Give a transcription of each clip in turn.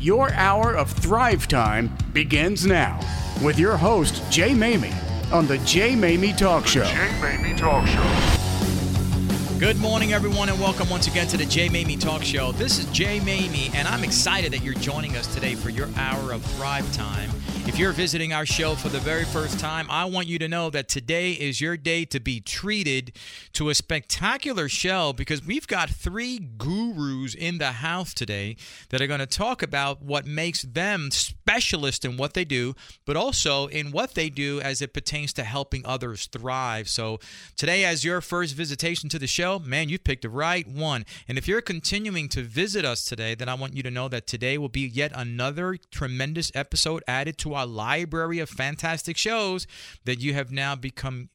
Your hour of Thrive Time begins now with your host, Jay Maymi, on the Jay Maymi Talk Show. Jay Maymi Talk Show. Good morning, everyone, and welcome once again to the Jay Maymi Talk Show. This is Jay Maymi, and I'm excited that you're joining us today for your hour of Thrive Time. If you're visiting our show for the very first time, I want you to know that today is your day to be treated to a spectacular show because we've got three gurus in the house today that are going to talk about what makes them specialists in what they do, but also in what they do as it pertains to helping others thrive. So today, as your first visitation to the show, man, you've picked the right one. And if you're continuing to visit us today, then I want you to know that today will be yet another tremendous episode added to our library of fantastic shows that you have now become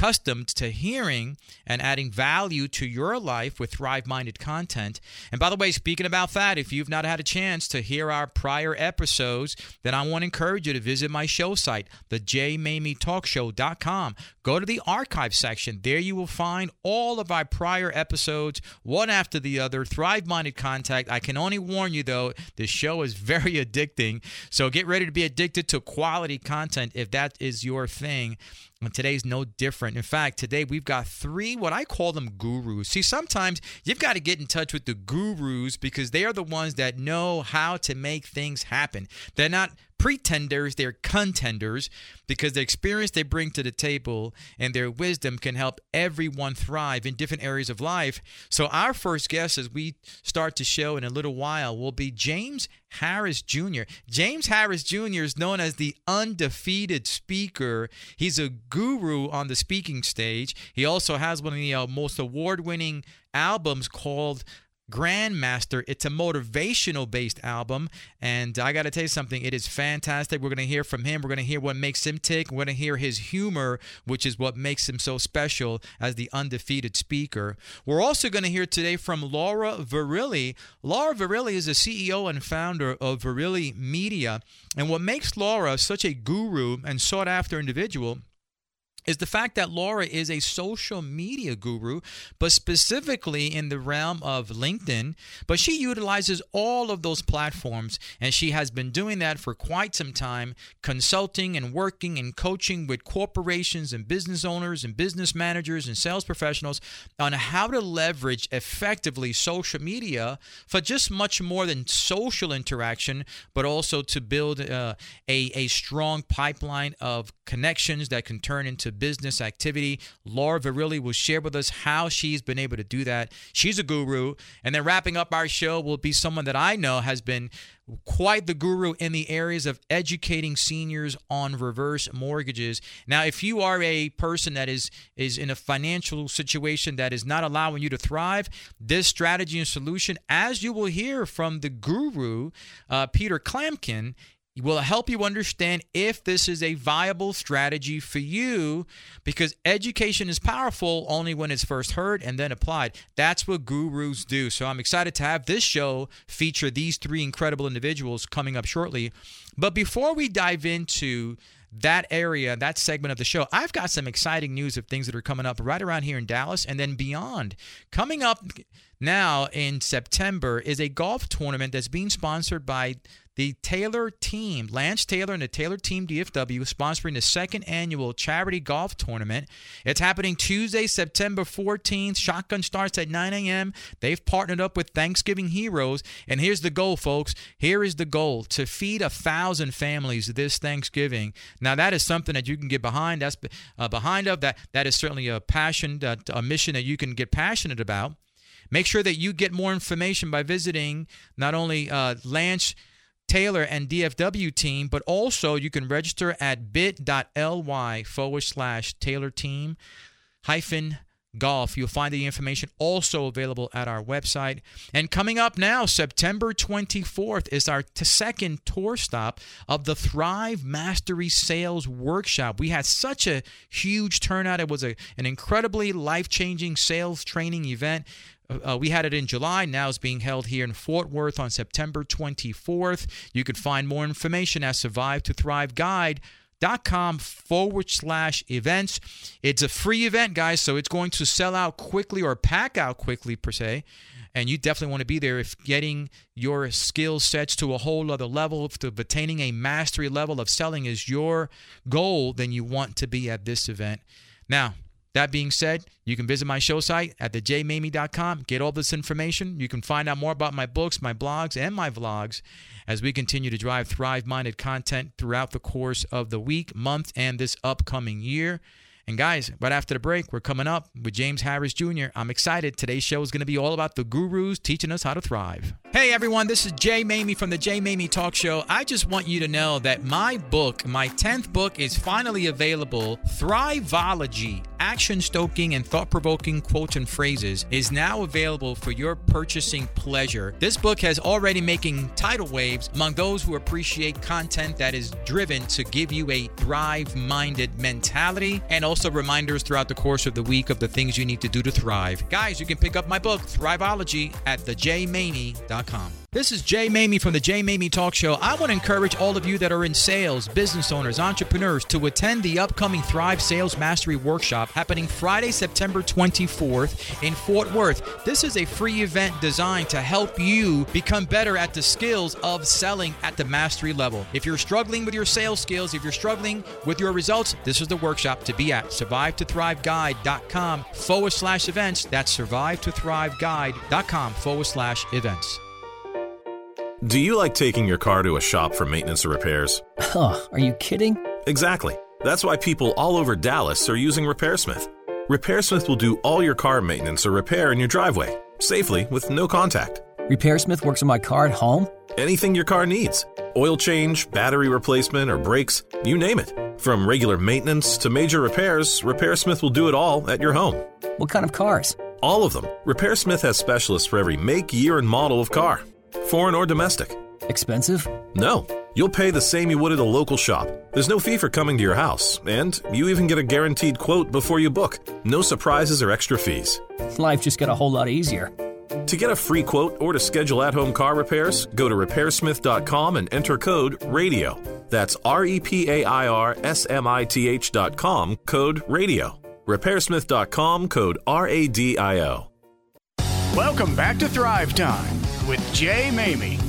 accustomed to hearing and adding value to your life with Thrive Minded content. And by the way, speaking about that, if you've not had a chance to hear our prior episodes, then I want to encourage you to visit my show site, the jmaymitalkshow.com. Go to the archive section. There you will find all of our prior episodes, one after the other, Thrive Minded content. I can only warn you, though, the show is very addicting. So get ready to be addicted to quality content if that is your thing. And today's no different. In fact, today we've got three, what I call them gurus. See, sometimes you've got to get in touch with the gurus because they are the ones that know how to make things happen. They're not pretenders, they're contenders because the experience they bring to the table and their wisdom can help everyone thrive in different areas of life. So, our first guest as we start to show in a little while will be James Harris Jr. James Harris Jr. is known as the undefeated speaker. He's a guru on the speaking stage. He also has one of the uh, most award winning albums called Grandmaster. It's a motivational based album. And I got to tell you something, it is fantastic. We're going to hear from him. We're going to hear what makes him tick. We're going to hear his humor, which is what makes him so special as the undefeated speaker. We're also going to hear today from Laura Virilli. Laura Virilli is the CEO and founder of Virilli Media. And what makes Laura such a guru and sought after individual is the fact that Laura is a social media guru, but specifically in the realm of LinkedIn. But she utilizes all of those platforms, and she has been doing that for quite some time, consulting and working and coaching with corporations and business owners and business managers and sales professionals on how to leverage effectively social media for just much more than social interaction, but also to build uh, a, a strong pipeline of connections that can turn into business activity. Laura Virilli will share with us how she's been able to do that. She's a guru. And then wrapping up our show will be someone that I know has been quite the guru in the areas of educating seniors on reverse mortgages. Now, if you are a person that is is in a financial situation that is not allowing you to thrive, this strategy and solution, as you will hear from the guru uh, Peter Klamkin, will help you understand if this is a viable strategy for you because education is powerful only when it's first heard and then applied. That's what gurus do. So I'm excited to have this show feature these three incredible individuals coming up shortly. But before we dive into that area, that segment of the show, I've got some exciting news of things that are coming up right around here in Dallas and then beyond. Coming up now in September is a golf tournament that's being sponsored by the Taylor Team, Lance Taylor and the Taylor Team DFW, sponsoring the second annual charity golf tournament. It's happening Tuesday, September 14th. Shotgun starts at 9 a.m. They've partnered up with Thanksgiving Heroes. And here's the goal, folks. Here is the goal to feed a thousand families this Thanksgiving. Now, that is something that you can get behind. That's uh, behind of that. That is certainly a passion, that, a mission that you can get passionate about. Make sure that you get more information by visiting not only uh, Lance Taylor and DFW team, but also you can register at bit.ly forward slash Taylor team hyphen golf. You'll find the information also available at our website. And coming up now, September 24th, is our t- second tour stop of the Thrive Mastery Sales Workshop. We had such a huge turnout. It was a, an incredibly life changing sales training event. Uh, we had it in July. Now it's being held here in Fort Worth on September 24th. You can find more information at Survive to Thrive Guide com forward slash events. It's a free event, guys, so it's going to sell out quickly or pack out quickly, per se. And you definitely want to be there if getting your skill sets to a whole other level, if attaining a mastery level of selling is your goal, then you want to be at this event. Now, that being said, you can visit my show site at thejmaymi.com, get all this information. You can find out more about my books, my blogs, and my vlogs as we continue to drive thrive minded content throughout the course of the week, month, and this upcoming year. And guys, right after the break, we're coming up with James Harris Jr. I'm excited. Today's show is going to be all about the gurus teaching us how to thrive. Hey everyone, this is Jay Maymi from the Jay Maymi Talk Show. I just want you to know that my book, my 10th book, is finally available. Thriveology, Action Stoking and Thought Provoking Quotes and Phrases, is now available for your purchasing pleasure. This book has already making tidal waves among those who appreciate content that is driven to give you a thrive minded mentality and also reminders throughout the course of the week of the things you need to do to thrive. Guys, you can pick up my book, Thriveology, at thejmaymi.com. This is Jay Maymi from the Jay Maymi Talk Show. I want to encourage all of you that are in sales, business owners, entrepreneurs to attend the upcoming Thrive Sales Mastery Workshop happening Friday, September 24th in Fort Worth. This is a free event designed to help you become better at the skills of selling at the mastery level. If you're struggling with your sales skills, if you're struggling with your results, this is the workshop to be at. SurvivetoThriveGuide.com forward slash events. That's SurvivetoThriveGuide.com forward slash events. Do you like taking your car to a shop for maintenance or repairs? Huh, are you kidding? Exactly. That's why people all over Dallas are using RepairSmith. RepairSmith will do all your car maintenance or repair in your driveway, safely with no contact. RepairSmith works on my car at home? Anything your car needs oil change, battery replacement, or brakes, you name it. From regular maintenance to major repairs, RepairSmith will do it all at your home. What kind of cars? All of them. RepairSmith has specialists for every make, year, and model of car foreign or domestic. Expensive? No. You'll pay the same you would at a local shop. There's no fee for coming to your house, and you even get a guaranteed quote before you book. No surprises or extra fees. Life just got a whole lot easier. To get a free quote or to schedule at home car repairs, go to repairsmith.com and enter code RADIO. That's R E P A I R S M I T H.com, code RADIO. Repairsmith.com, code R A D I O. Welcome back to Thrive Time with Jay Maymi.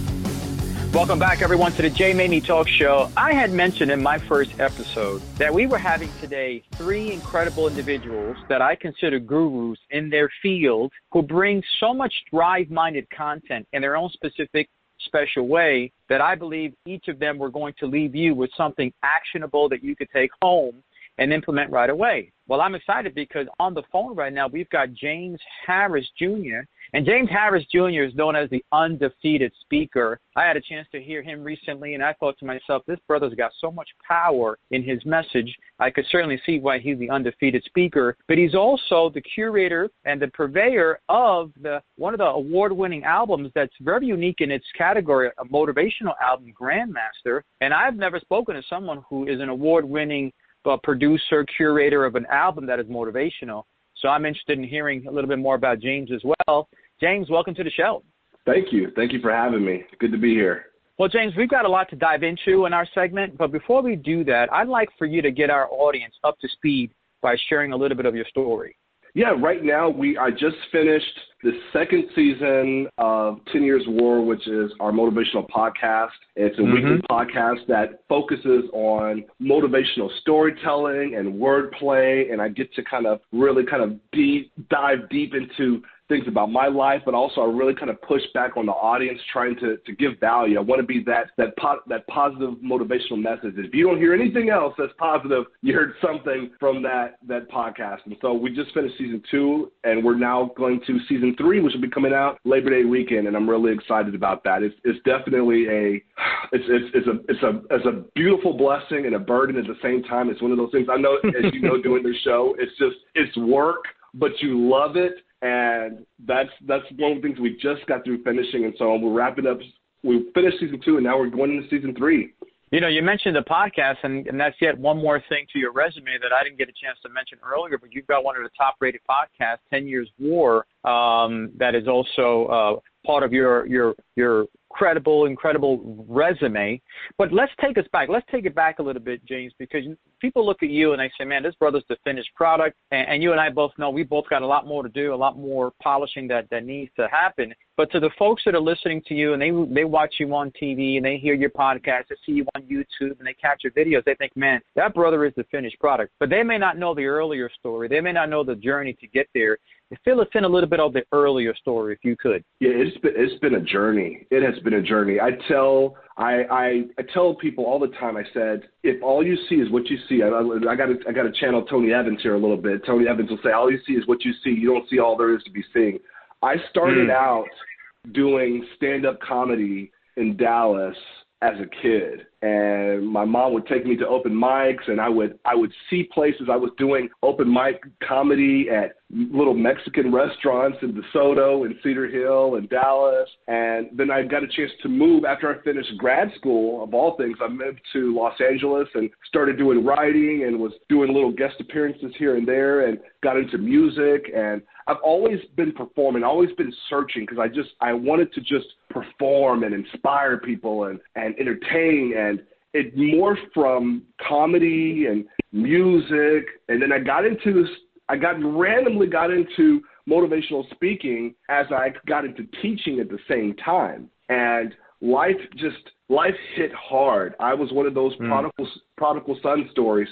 Welcome back, everyone, to the Jay Maymi Talk Show. I had mentioned in my first episode that we were having today three incredible individuals that I consider gurus in their field who bring so much drive minded content in their own specific, special way that I believe each of them were going to leave you with something actionable that you could take home and implement right away. Well, I'm excited because on the phone right now, we've got James Harris Jr. And James Harris Jr. is known as the undefeated speaker. I had a chance to hear him recently, and I thought to myself, this brother's got so much power in his message. I could certainly see why he's the undefeated speaker. But he's also the curator and the purveyor of the one of the award-winning albums that's very unique in its category, a motivational album, Grandmaster. And I've never spoken to someone who is an award-winning uh, producer, curator of an album that is motivational. So I'm interested in hearing a little bit more about James as well. James, welcome to the show. Thank you. Thank you for having me. Good to be here. Well, James, we've got a lot to dive into in our segment, but before we do that, I'd like for you to get our audience up to speed by sharing a little bit of your story. Yeah, right now we I just finished the second season of 10 Years War, which is our motivational podcast. It's a mm-hmm. weekly podcast that focuses on motivational storytelling and wordplay, and I get to kind of really kind of deep dive deep into things about my life, but also I really kind of push back on the audience, trying to, to give value. I want to be that that po- that positive motivational message. If you don't hear anything else that's positive, you heard something from that that podcast. And so we just finished season two, and we're now going to season three, which will be coming out Labor Day weekend, and I'm really excited about that. It's it's definitely a it's it's it's a it's a it's a beautiful blessing and a burden at the same time. It's one of those things I know, as you know, doing the show, it's just it's work, but you love it and that's that's one of the things we just got through finishing, and so we're wrapping up. We finished season two, and now we're going into season three. You know, you mentioned the podcast, and, and that's yet one more thing to your resume that I didn't get a chance to mention earlier. But you've got one of the top-rated podcasts, Ten Years War, um, that is also uh, part of your your your incredible, incredible resume. But let's take us back. Let's take it back a little bit, James, because people look at you and they say, man, this brother's the finished product. And, and you and I both know we both got a lot more to do, a lot more polishing that, that needs to happen. But to the folks that are listening to you and they they watch you on TV and they hear your podcast, they see you on YouTube and they your videos, they think, man, that brother is the finished product. But they may not know the earlier story. They may not know the journey to get there. Fill us in a little bit of the earlier story, if you could. Yeah, it's been it's been a journey. It has been a journey. I tell I I, I tell people all the time. I said, if all you see is what you see, I, I got to I got to channel Tony Evans here a little bit. Tony Evans will say, all you see is what you see. You don't see all there is to be seen. I started mm. out doing stand up comedy in Dallas as a kid and my mom would take me to open mics and I would I would see places I was doing open mic comedy at little Mexican restaurants in DeSoto and Cedar Hill and Dallas. And then I got a chance to move after I finished grad school of all things. I moved to Los Angeles and started doing writing and was doing little guest appearances here and there and got into music. And I've always been performing, always been searching because I just I wanted to just perform and inspire people and and entertain and it morphed from comedy and music, and then I got into this. I got randomly got into motivational speaking as I got into teaching at the same time, and life just life hit hard. I was one of those mm. prodigal prodigal son stories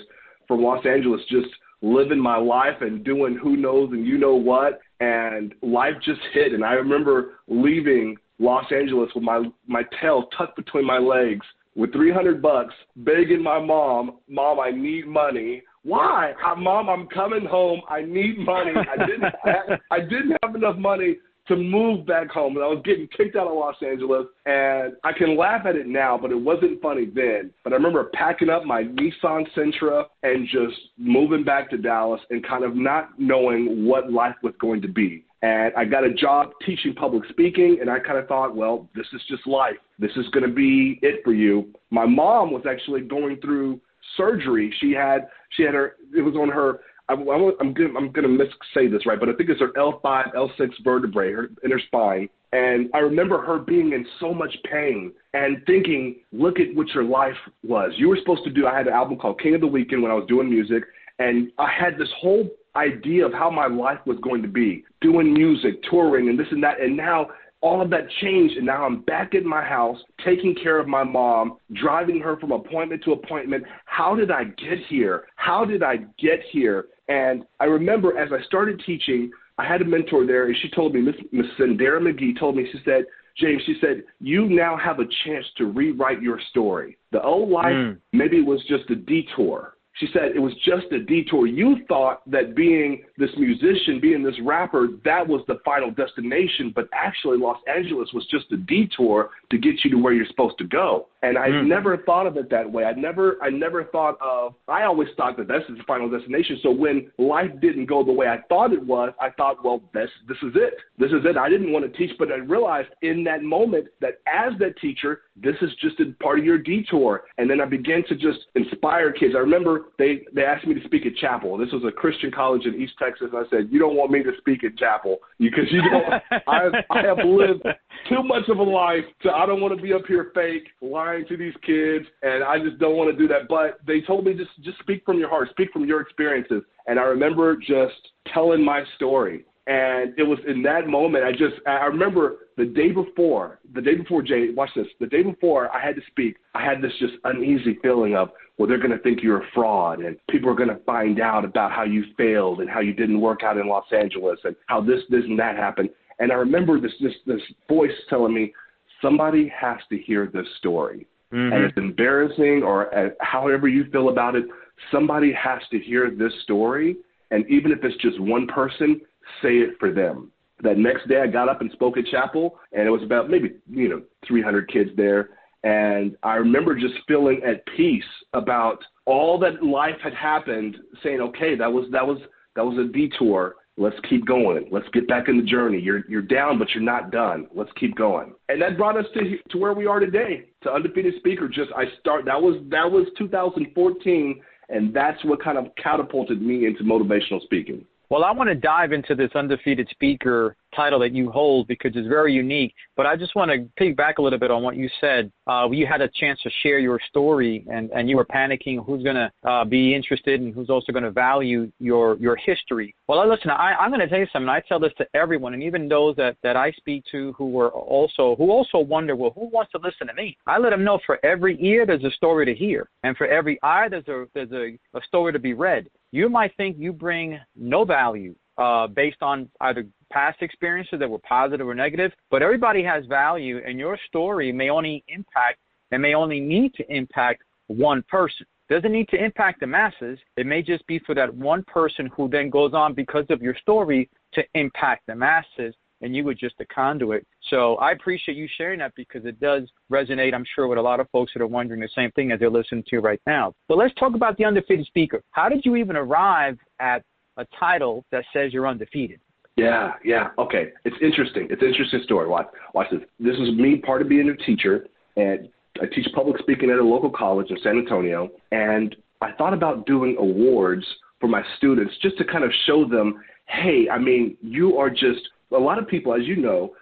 from Los Angeles, just living my life and doing who knows and you know what, and life just hit. And I remember leaving Los Angeles with my my tail tucked between my legs with 300 bucks, begging my mom, "Mom, I need money." Why? I, mom, I'm coming home. I need money. I didn't. I, I didn't have enough money to move back home, and I was getting kicked out of Los Angeles. And I can laugh at it now, but it wasn't funny then. But I remember packing up my Nissan Sentra and just moving back to Dallas, and kind of not knowing what life was going to be. And I got a job teaching public speaking, and I kind of thought, well, this is just life. This is going to be it for you. My mom was actually going through surgery. She had she had her it was on her. I, I'm I'm gonna, I'm gonna mis say this right, but I think it's her L5 L6 vertebrae her, in her spine. And I remember her being in so much pain and thinking, look at what your life was. You were supposed to do. I had an album called King of the Weekend when I was doing music, and I had this whole idea of how my life was going to be doing music, touring, and this and that. And now all of that changed, and now I'm back in my house, taking care of my mom, driving her from appointment to appointment. How did I get here? How did I get here? And I remember as I started teaching, I had a mentor there, and she told me, Miss Miss Sandera McGee told me, she said, James, she said, you now have a chance to rewrite your story. The old life, mm. maybe was just a detour. She said it was just a detour. You thought that being this musician, being this rapper, that was the final destination, but actually Los Angeles was just a detour to get you to where you're supposed to go. And I mm. never thought of it that way. I never, I never thought of. I always thought that this is the final destination. So when life didn't go the way I thought it was, I thought, well, this, this is it. This is it. I didn't want to teach, but I realized in that moment that as that teacher, this is just a part of your detour. And then I began to just inspire kids. I remember they they asked me to speak at chapel. This was a Christian college in East Texas. I said, you don't want me to speak at chapel because you don't. I I have lived too much of a life to I don't want to be up here fake lying to these kids, and I just don't want to do that. But they told me just just speak from your heart, speak from your experiences. And I remember just telling my story. And it was in that moment, I just, I remember the day before, the day before, Jay, watch this, the day before I had to speak, I had this just uneasy feeling of, well, they're going to think you're a fraud and people are going to find out about how you failed and how you didn't work out in Los Angeles and how this, this, and that happened. And I remember this, this, this voice telling me, somebody has to hear this story. Mm-hmm. And it's embarrassing or uh, however you feel about it, somebody has to hear this story. And even if it's just one person, say it for them. That next day, I got up and spoke at chapel, and it was about maybe you know 300 kids there, and I remember just feeling at peace about all that life had happened. Saying, okay, that was that was that was a detour. Let's keep going. Let's get back in the journey. You're you're down, but you're not done. Let's keep going. And that brought us to to where we are today. To undefeated speaker. Just I start. That was that was 2014, and that's what kind of catapulted me into motivational speaking. Well, I want to dive into this undefeated speaker title that you hold because it's very unique. But I just want to piggyback a little bit on what you said. Uh, you had a chance to share your story, and, and you were panicking who's going to uh, be interested and who's also going to value your your history. Well, listen, I, I'm going to tell you something. I tell this to everyone, and even those that, that I speak to who were also who also wonder, well, who wants to listen to me? I let them know for every ear there's a story to hear, and for every eye there's a there's a, a story to be read. You might think you bring no value uh, based on either past experiences that were positive or negative, but everybody has value, and your story may only impact and may only need to impact one person. Doesn't need to impact the masses. It may just be for that one person who then goes on because of your story to impact the masses, and you were just a conduit. So I appreciate you sharing that because it does resonate, I'm sure, with a lot of folks that are wondering the same thing as they're listening to right now. But let's talk about the undefeated speaker. How did you even arrive at a title that says you're undefeated? Yeah, yeah. Okay. It's interesting. It's an interesting story. Watch, watch this. This is me, part of being a teacher, and I teach public speaking at a local college in San Antonio. And I thought about doing awards for my students just to kind of show them, hey, I mean, you are just a lot of people, as you know,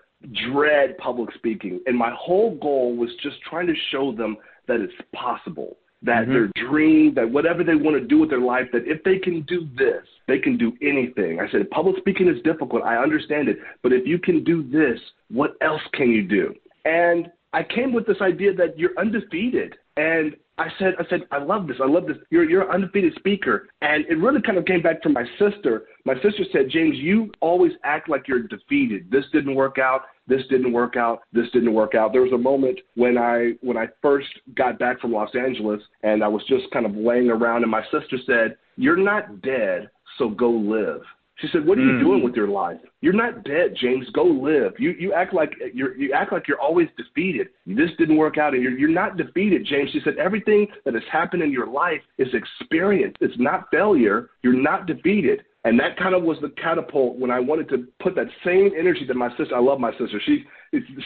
dread public speaking. And my whole goal was just trying to show them that it's possible that mm-hmm. their dream, that whatever they want to do with their life, that if they can do this, they can do anything. I said, public speaking is difficult. I understand it. But if you can do this, what else can you do? And I came with this idea that you're undefeated. And I said, I said, I love this. I love this. You're, you're an undefeated speaker. And it really kind of came back from my sister. My sister said, James, you always act like you're defeated. This didn't work out. This didn't work out. This didn't work out. There was a moment when I, when I first got back from Los Angeles and I was just kind of laying around and my sister said, you're not dead, so go live. She said, "What are you mm. doing with your life? You're not dead, James. Go live. You you act like you're you act like you're always defeated. This didn't work out, and you're you're not defeated, James." She said, "Everything that has happened in your life is experience. It's not failure. You're not defeated." And that kind of was the catapult when I wanted to put that same energy that my sister. I love my sister. She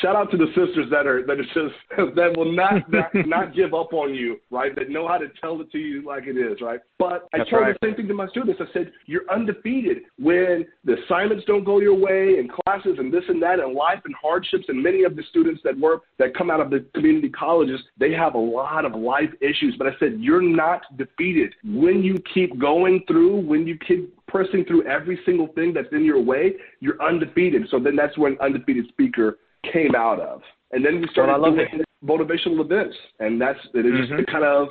shout out to the sisters that are that are just that will not not, not give up on you, right? That know how to tell it to you like it is, right? But I told right. the same thing to my students. I said, "You're undefeated when the assignments don't go your way, and classes, and this and that, and life and hardships. And many of the students that work that come out of the community colleges, they have a lot of life issues. But I said, you're not defeated when you keep going through, when you keep pressing through every single thing that's in your way, you're undefeated. So then that's when undefeated speaker came out of. And then we started well, doing motivational events, and that's it. Mm-hmm. Just kind of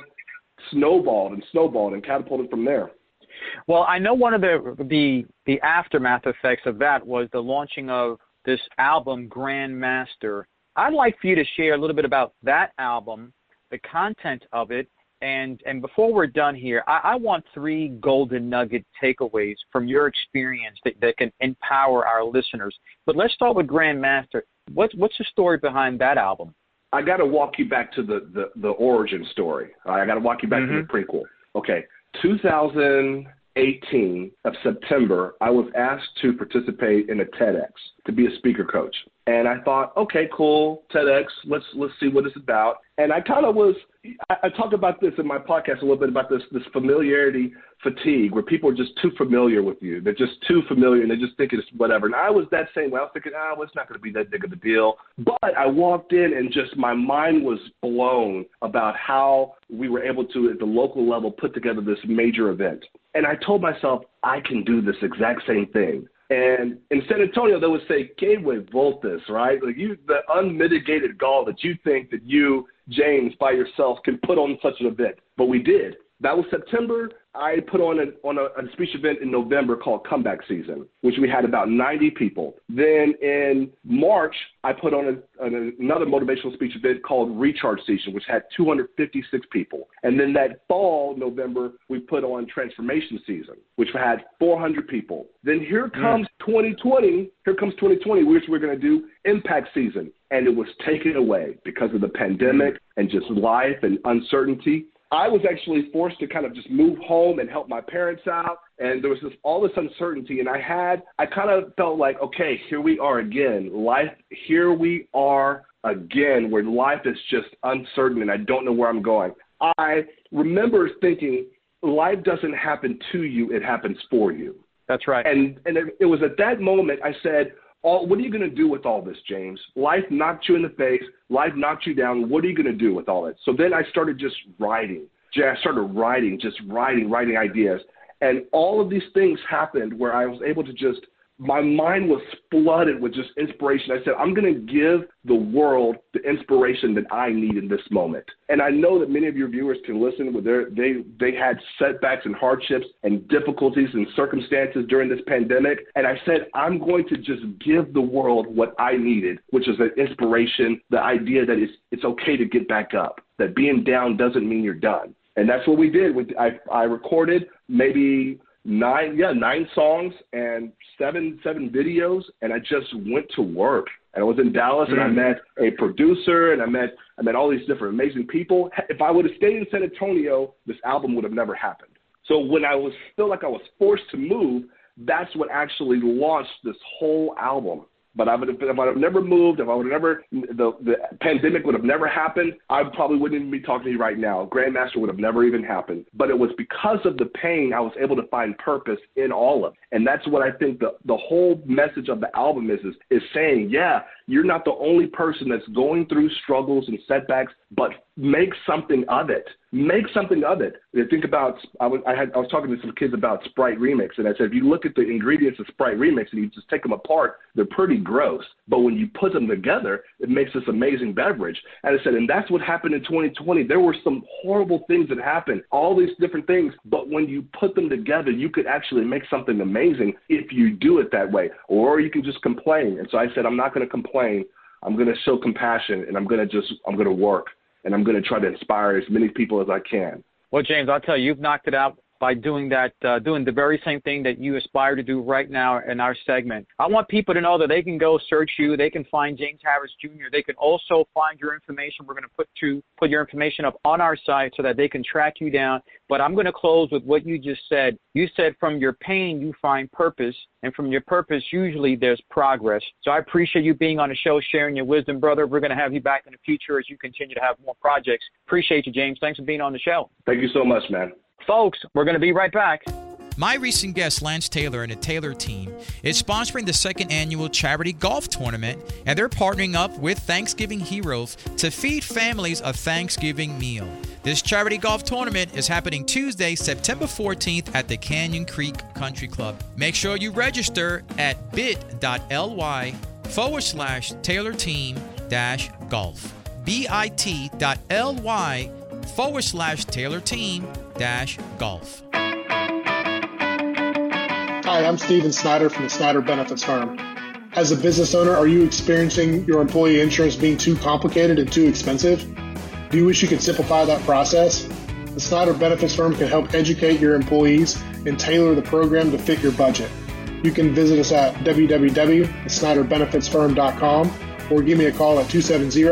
snowballed and snowballed and catapulted from there. Well, I know one of the the the aftermath effects of that was the launching of this album Grandmaster. I'd like for you to share a little bit about that album, the content of it, and and before we're done here, I, I, want three golden nugget takeaways from your experience that, that can empower our listeners. But let's start with Grandmaster. What's what's the story behind that album? I got to walk you back to the the, the origin story. I got to walk you back mm-hmm. to the mm-hmm. prequel. Okay, 2018 of September, I was asked to participate in a TEDx to be a speaker coach. And I thought, okay, cool, TEDx, let's let's see what it's about. And I kind of was, I, I talked about this in my podcast a little bit about this this familiarity fatigue, where people are just too familiar with you. They're just too familiar, and they just think it's whatever. And I was that same way. I was thinking, oh, it's not going to be that big of a deal. But I walked in, and just my mind was blown about how we were able to, at the local level, put together this major event. And I told myself, I can do this exact same thing. And in San Antonio, they would say "que voltas," right? Like you, the unmitigated gall that you think that you, James, by yourself can put on such an event. But we did. That was September. I put on a, on a, a, speech event in November called Comeback Season, which we had about 90 people. Then in March, I put on a, an, another motivational speech event called Recharge Season, which had 256 people. And then that fall, November, we put on Transformation Season, which had 400 people. Then here comes mm. 2020. Here comes 2020, which we're going to do Impact Season. And it was taken away because of the pandemic and just life and uncertainty. I was actually forced to kind of just move home and help my parents out. And there was this all this uncertainty, and I had I kind of felt like, okay, here we are again. Life, here we are again, where life is just uncertain, and I don't know where I'm going. I remember thinking, life doesn't happen to you; it happens for you. That's right. And and it, it was at that moment I said, all, what are you going to do with all this, James? Life knocked you in the face. Life knocked you down. What are you going to do with all it? So then I started just writing. I started writing, just writing, writing ideas. And all of these things happened where I was able to just my mind was flooded with just inspiration. I said, I'm going to give the world the inspiration that I need in this moment. And I know that many of your viewers can listen with their, they, they had setbacks and hardships and difficulties and circumstances during this pandemic. And I said, I'm going to just give the world what I needed, which is an inspiration, the idea that it's, it's okay to get back up, that being down doesn't mean you're done. And that's what we did. I, I recorded maybe nine yeah nine songs and seven seven videos and i just went to work and i was in dallas mm. and i mm. met a producer and i met i met all these different amazing people if i would have stayed in san antonio this album would have never happened so when i was feel like i was forced to move that's what actually launched this whole album but I would have, if I would have never moved, if I would have never, the, the pandemic would have never happened, I probably wouldn't even be talking to you right now. Grandmaster would have never even happened. But it was because of the pain I was able to find purpose in all of it. And that's what I think the, the whole message of the album is, is, is saying, yeah, you're not the only person that's going through struggles and setbacks, but make something of it. Make something of it. think about I was I had I was talking to some kids about Sprite Remix, and I said if you look at the ingredients of Sprite Remix and you just take them apart, they're pretty gross. But when you put them together, it makes this amazing beverage. And I said, and that's what happened in 2020. There were some horrible things that happened, all these different things. But when you put them together, you could actually make something amazing if you do it that way. Or you can just complain. And so I said, I'm not going to complain. I'm going to show compassion, and I'm going to just I'm going to work and I'm going to try to inspire as many people as I can. Well, James, I'll tell you, you've knocked it out by doing that, uh, doing the very same thing that you aspire to do right now in our segment. I want people to know that they can go search you, they can find James Harris Jr. They can also find your information. We're going to put to put your information up on our site so that they can track you down. But I'm going to close with what you just said. You said from your pain you find purpose, and from your purpose usually there's progress. So I appreciate you being on the show, sharing your wisdom, brother. We're going to have you back in the future as you continue to have more projects. Appreciate you, James. Thanks for being on the show. Thank you so much, man. Folks, we're going to be right back. My recent guest, Lance Taylor and the Taylor team, is sponsoring the second annual charity golf tournament, and they're partnering up with Thanksgiving Heroes to feed families a Thanksgiving meal. This charity golf tournament is happening Tuesday, September 14th at the Canyon Creek Country Club. Make sure you register at bit.ly forward slash Taylor team dash golf. bit.ly forward slash Taylor team dash golf. Hi, I'm Steven Snyder from the Snyder Benefits Firm. As a business owner, are you experiencing your employee insurance being too complicated and too expensive? Do you wish you could simplify that process? The Snyder Benefits Firm can help educate your employees and tailor the program to fit your budget. You can visit us at www.snyderbenefitsfirm.com or give me a call at 270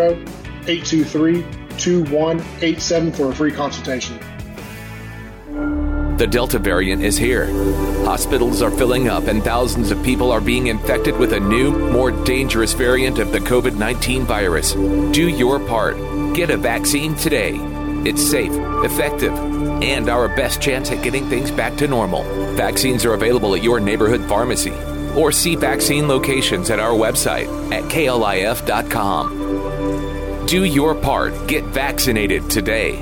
823 2187 for a free consultation. The Delta variant is here. Hospitals are filling up, and thousands of people are being infected with a new, more dangerous variant of the COVID 19 virus. Do your part. Get a vaccine today. It's safe, effective, and our best chance at getting things back to normal. Vaccines are available at your neighborhood pharmacy or see vaccine locations at our website at klif.com. Do your part. Get vaccinated today.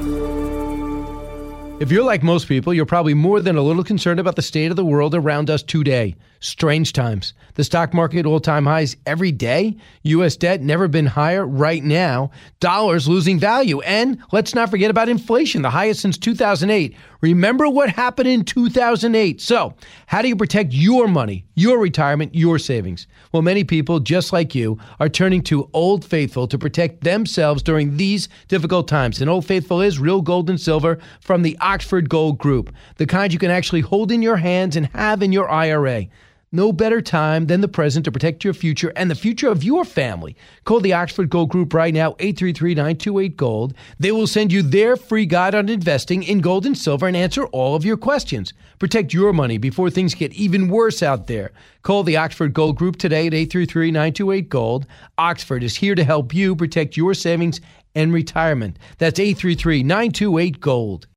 If you're like most people, you're probably more than a little concerned about the state of the world around us today. Strange times. The stock market all time highs every day. U.S. debt never been higher right now. Dollars losing value. And let's not forget about inflation, the highest since 2008. Remember what happened in 2008. So, how do you protect your money, your retirement, your savings? Well, many people, just like you, are turning to Old Faithful to protect themselves during these difficult times. And Old Faithful is real gold and silver from the Oxford Gold Group, the kind you can actually hold in your hands and have in your IRA. No better time than the present to protect your future and the future of your family. Call the Oxford Gold Group right now, 833-928-GOLD. They will send you their free guide on investing in gold and silver and answer all of your questions. Protect your money before things get even worse out there. Call the Oxford Gold Group today at 833-928-GOLD. Oxford is here to help you protect your savings and retirement. That's 833-928-GOLD.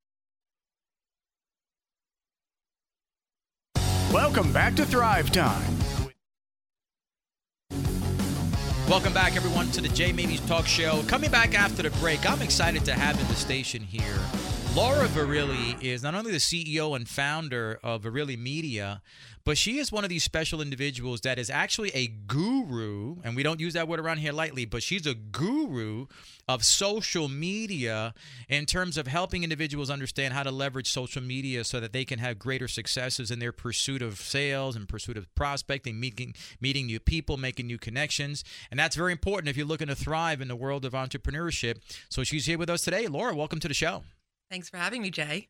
Welcome back to Thrive Time. Welcome back, everyone, to the Jay Maymi's Talk Show. Coming back after the break, I'm excited to have in the station here. Laura Virilli is not only the CEO and founder of Virilli Media, but she is one of these special individuals that is actually a guru, and we don't use that word around here lightly, but she's a guru of social media in terms of helping individuals understand how to leverage social media so that they can have greater successes in their pursuit of sales and pursuit of prospecting, meeting meeting new people, making new connections. And that's very important if you're looking to thrive in the world of entrepreneurship. So she's here with us today. Laura, welcome to the show. Thanks for having me, Jay.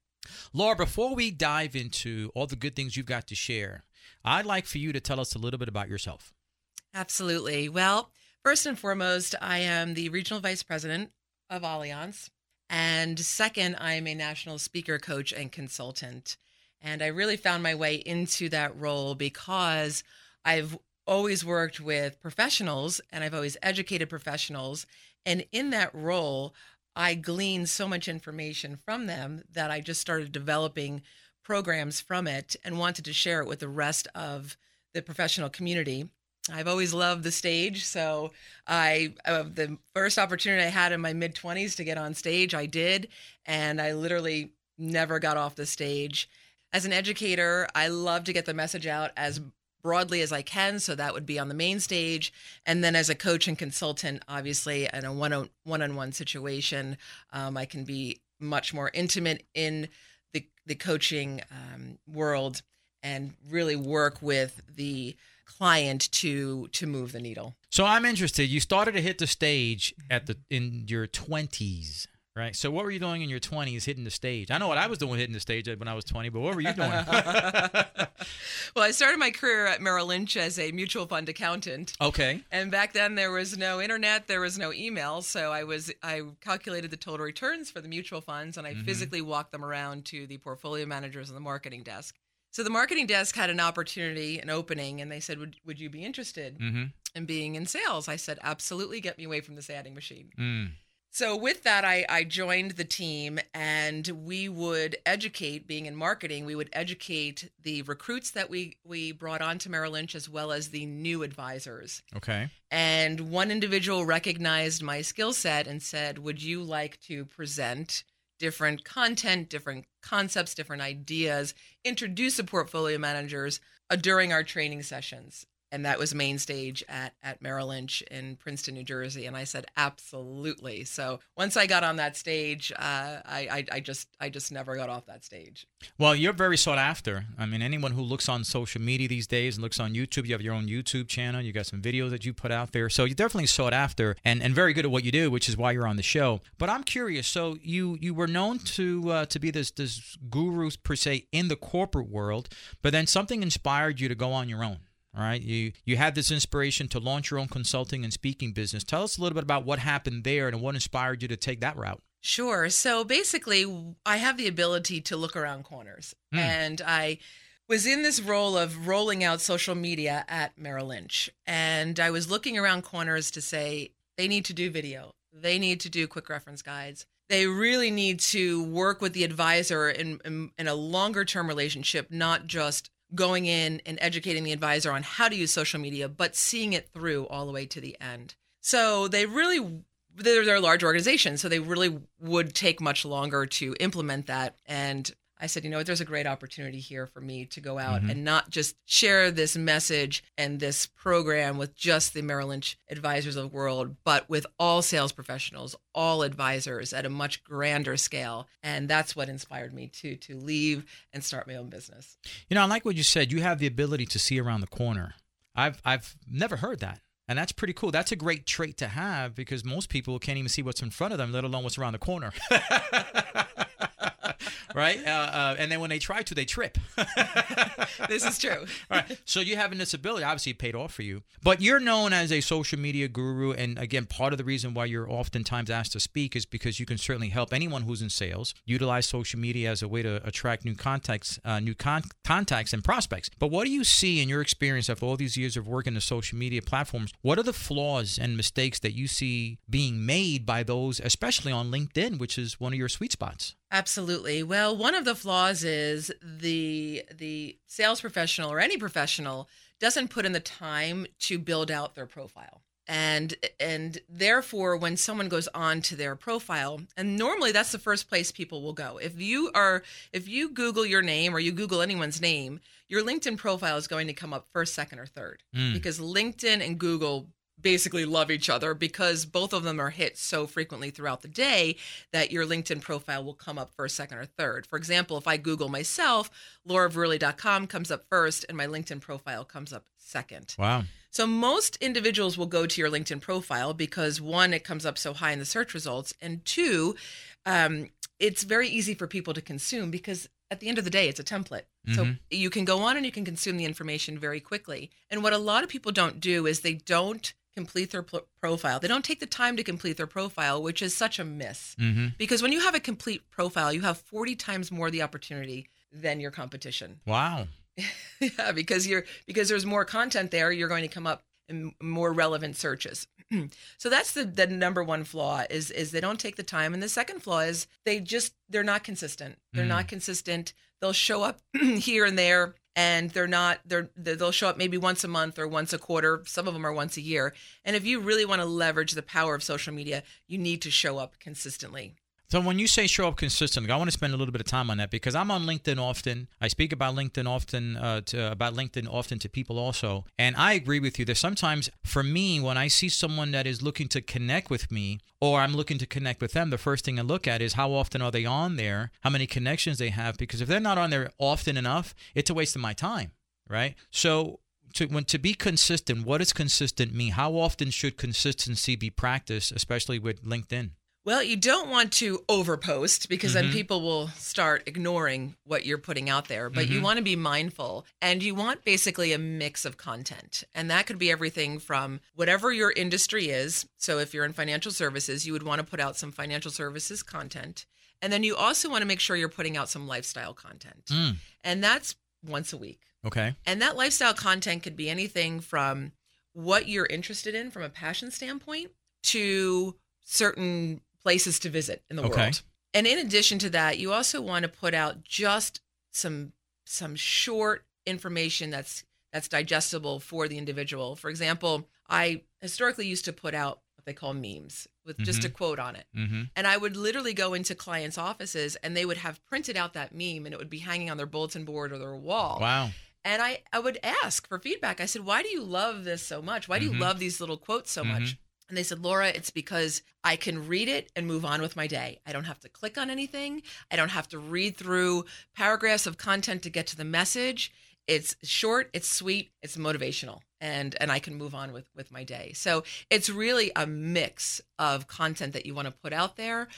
Laura, before we dive into all the good things you've got to share, I'd like for you to tell us a little bit about yourself. Absolutely. Well, first and foremost, I am the regional vice president of Allianz. And second, I'm a national speaker coach and consultant. And I really found my way into that role because I've always worked with professionals and I've always educated professionals. And in that role, I gleaned so much information from them that I just started developing programs from it and wanted to share it with the rest of the professional community. I've always loved the stage, so I uh, the first opportunity I had in my mid 20s to get on stage, I did, and I literally never got off the stage. As an educator, I love to get the message out as broadly as I can. So that would be on the main stage. And then as a coach and consultant, obviously, in a one on one situation, um, I can be much more intimate in the, the coaching um, world and really work with the client to to move the needle. So I'm interested. You started to hit the stage at the in your 20s. Right. So what were you doing in your 20s hitting the stage? I know what I was doing hitting the stage when I was 20, but what were you doing? well, I started my career at Merrill Lynch as a mutual fund accountant. Okay. And back then there was no internet, there was no email, so I was I calculated the total returns for the mutual funds and I mm-hmm. physically walked them around to the portfolio managers on the marketing desk. So the marketing desk had an opportunity, an opening, and they said, "Would would you be interested mm-hmm. in being in sales?" I said, "Absolutely. Get me away from this adding machine." Mm. So with that, I, I joined the team and we would educate, being in marketing, we would educate the recruits that we, we brought on to Merrill Lynch as well as the new advisors. Okay. And one individual recognized my skill set and said, Would you like to present different content, different concepts, different ideas, introduce the portfolio managers uh, during our training sessions? And that was main stage at at Merrill Lynch in Princeton, New Jersey. And I said, absolutely. So once I got on that stage, uh, I, I, I just I just never got off that stage. Well, you're very sought after. I mean, anyone who looks on social media these days and looks on YouTube, you have your own YouTube channel. You got some videos that you put out there, so you're definitely sought after and, and very good at what you do, which is why you're on the show. But I'm curious. So you you were known to uh, to be this this guru per se in the corporate world, but then something inspired you to go on your own. All right, you you had this inspiration to launch your own consulting and speaking business. Tell us a little bit about what happened there and what inspired you to take that route. Sure. So basically, I have the ability to look around corners, mm. and I was in this role of rolling out social media at Merrill Lynch, and I was looking around corners to say they need to do video, they need to do quick reference guides. They really need to work with the advisor in, in, in a longer term relationship, not just going in and educating the advisor on how to use social media, but seeing it through all the way to the end. So they really they're, they're a large organization, so they really would take much longer to implement that. And I said, you know, there's a great opportunity here for me to go out mm-hmm. and not just share this message and this program with just the Merrill Lynch advisors of the world, but with all sales professionals, all advisors at a much grander scale. And that's what inspired me to to leave and start my own business. You know, I like what you said. You have the ability to see around the corner. I've I've never heard that. And that's pretty cool. That's a great trait to have because most people can't even see what's in front of them, let alone what's around the corner. right? Uh, uh, and then when they try to, they trip. this is true. All right. So you having this ability obviously paid off for you, but you're known as a social media guru, and again, part of the reason why you're oftentimes asked to speak is because you can certainly help anyone who's in sales utilize social media as a way to attract new contacts, uh, new con- contacts and prospects. But what do you see in your experience after all these years of working the social media platforms? What are the flaws and mistakes that you see being made by those, especially on LinkedIn, which is one of your sweet spots? Absolutely. Well, one of the flaws is the the sales professional or any professional doesn't put in the time to build out their profile. And and therefore when someone goes on to their profile, and normally that's the first place people will go. If you are if you Google your name or you Google anyone's name, your LinkedIn profile is going to come up first, second, or third. Mm. Because LinkedIn and Google basically love each other because both of them are hit so frequently throughout the day that your LinkedIn profile will come up first, second, or third. For example, if I Google myself, lauravirilli.com comes up first and my LinkedIn profile comes up second. Wow. So most individuals will go to your LinkedIn profile because one, it comes up so high in the search results, and two, um, it's very easy for people to consume because at the end of the day, it's a template. So Mhm. you can go on and you can consume the information very quickly. And what a lot of people don't do is they don't complete their pl- profile. They don't take the time to complete their profile, which is such a miss. Mhm. Because when you have a complete profile, you have 40 times more the opportunity than your competition. Wow. yeah, because you're because there's more content there, you're going to come up in more relevant searches. so that's the the number one flaw is is they don't take the time, and the second flaw is they just they're not consistent. They're Mm. not consistent. They'll show up here and there, and they're not they're they'll show up maybe once a month or once a quarter. Some of them are once a year. And if you really want to leverage the power of social media, you need to show up consistently. So when you say show up consistently, I want to spend a little bit of time on that because I'm on LinkedIn often. I speak about LinkedIn often uh, to, about LinkedIn often to people also, and I agree with you. There's sometimes for me when I see someone that is looking to connect with me, or I'm looking to connect with them, the first thing I look at is how often are they on there, how many connections they have. Because if they're not on there often enough, it's a waste of my time, right? So to when to be consistent, what does consistent mean? How often should consistency be practiced, especially with LinkedIn? Well, you don't want to overpost because Mhm. then people will start ignoring what you're putting out there. But you Mhm. want to be mindful and you want basically a mix of content. And that could be everything from whatever your industry is. So if you're in financial services, you would want to put out some financial services content. And then you also want to make sure you're putting out some lifestyle content. Mm. And that's once a week. Okay. And that lifestyle content could be anything from what you're interested in from a passion standpoint to certain places to visit in the Okay. world. And in addition to that, you also want to put out just some some short information that's that's digestible for the individual. For example, I historically used to put out what they call memes with just a Mhm. quote on it. Mm-hmm. And I would literally go into clients' offices and they would have printed out that meme and it would be hanging on their bulletin board or their wall. Wow. And I, I would ask for feedback. I said, Why do you love this so much? Why do Mhm. you love these little quotes so much? And they said, Laura, it's because I can read it and move on with my day. I don't have to click on anything. I don't have to read through paragraphs of content to get to the message. It's short, it's sweet, it's motivational, and and I can move on with with my day. So it's really a mix of content that you want to put out there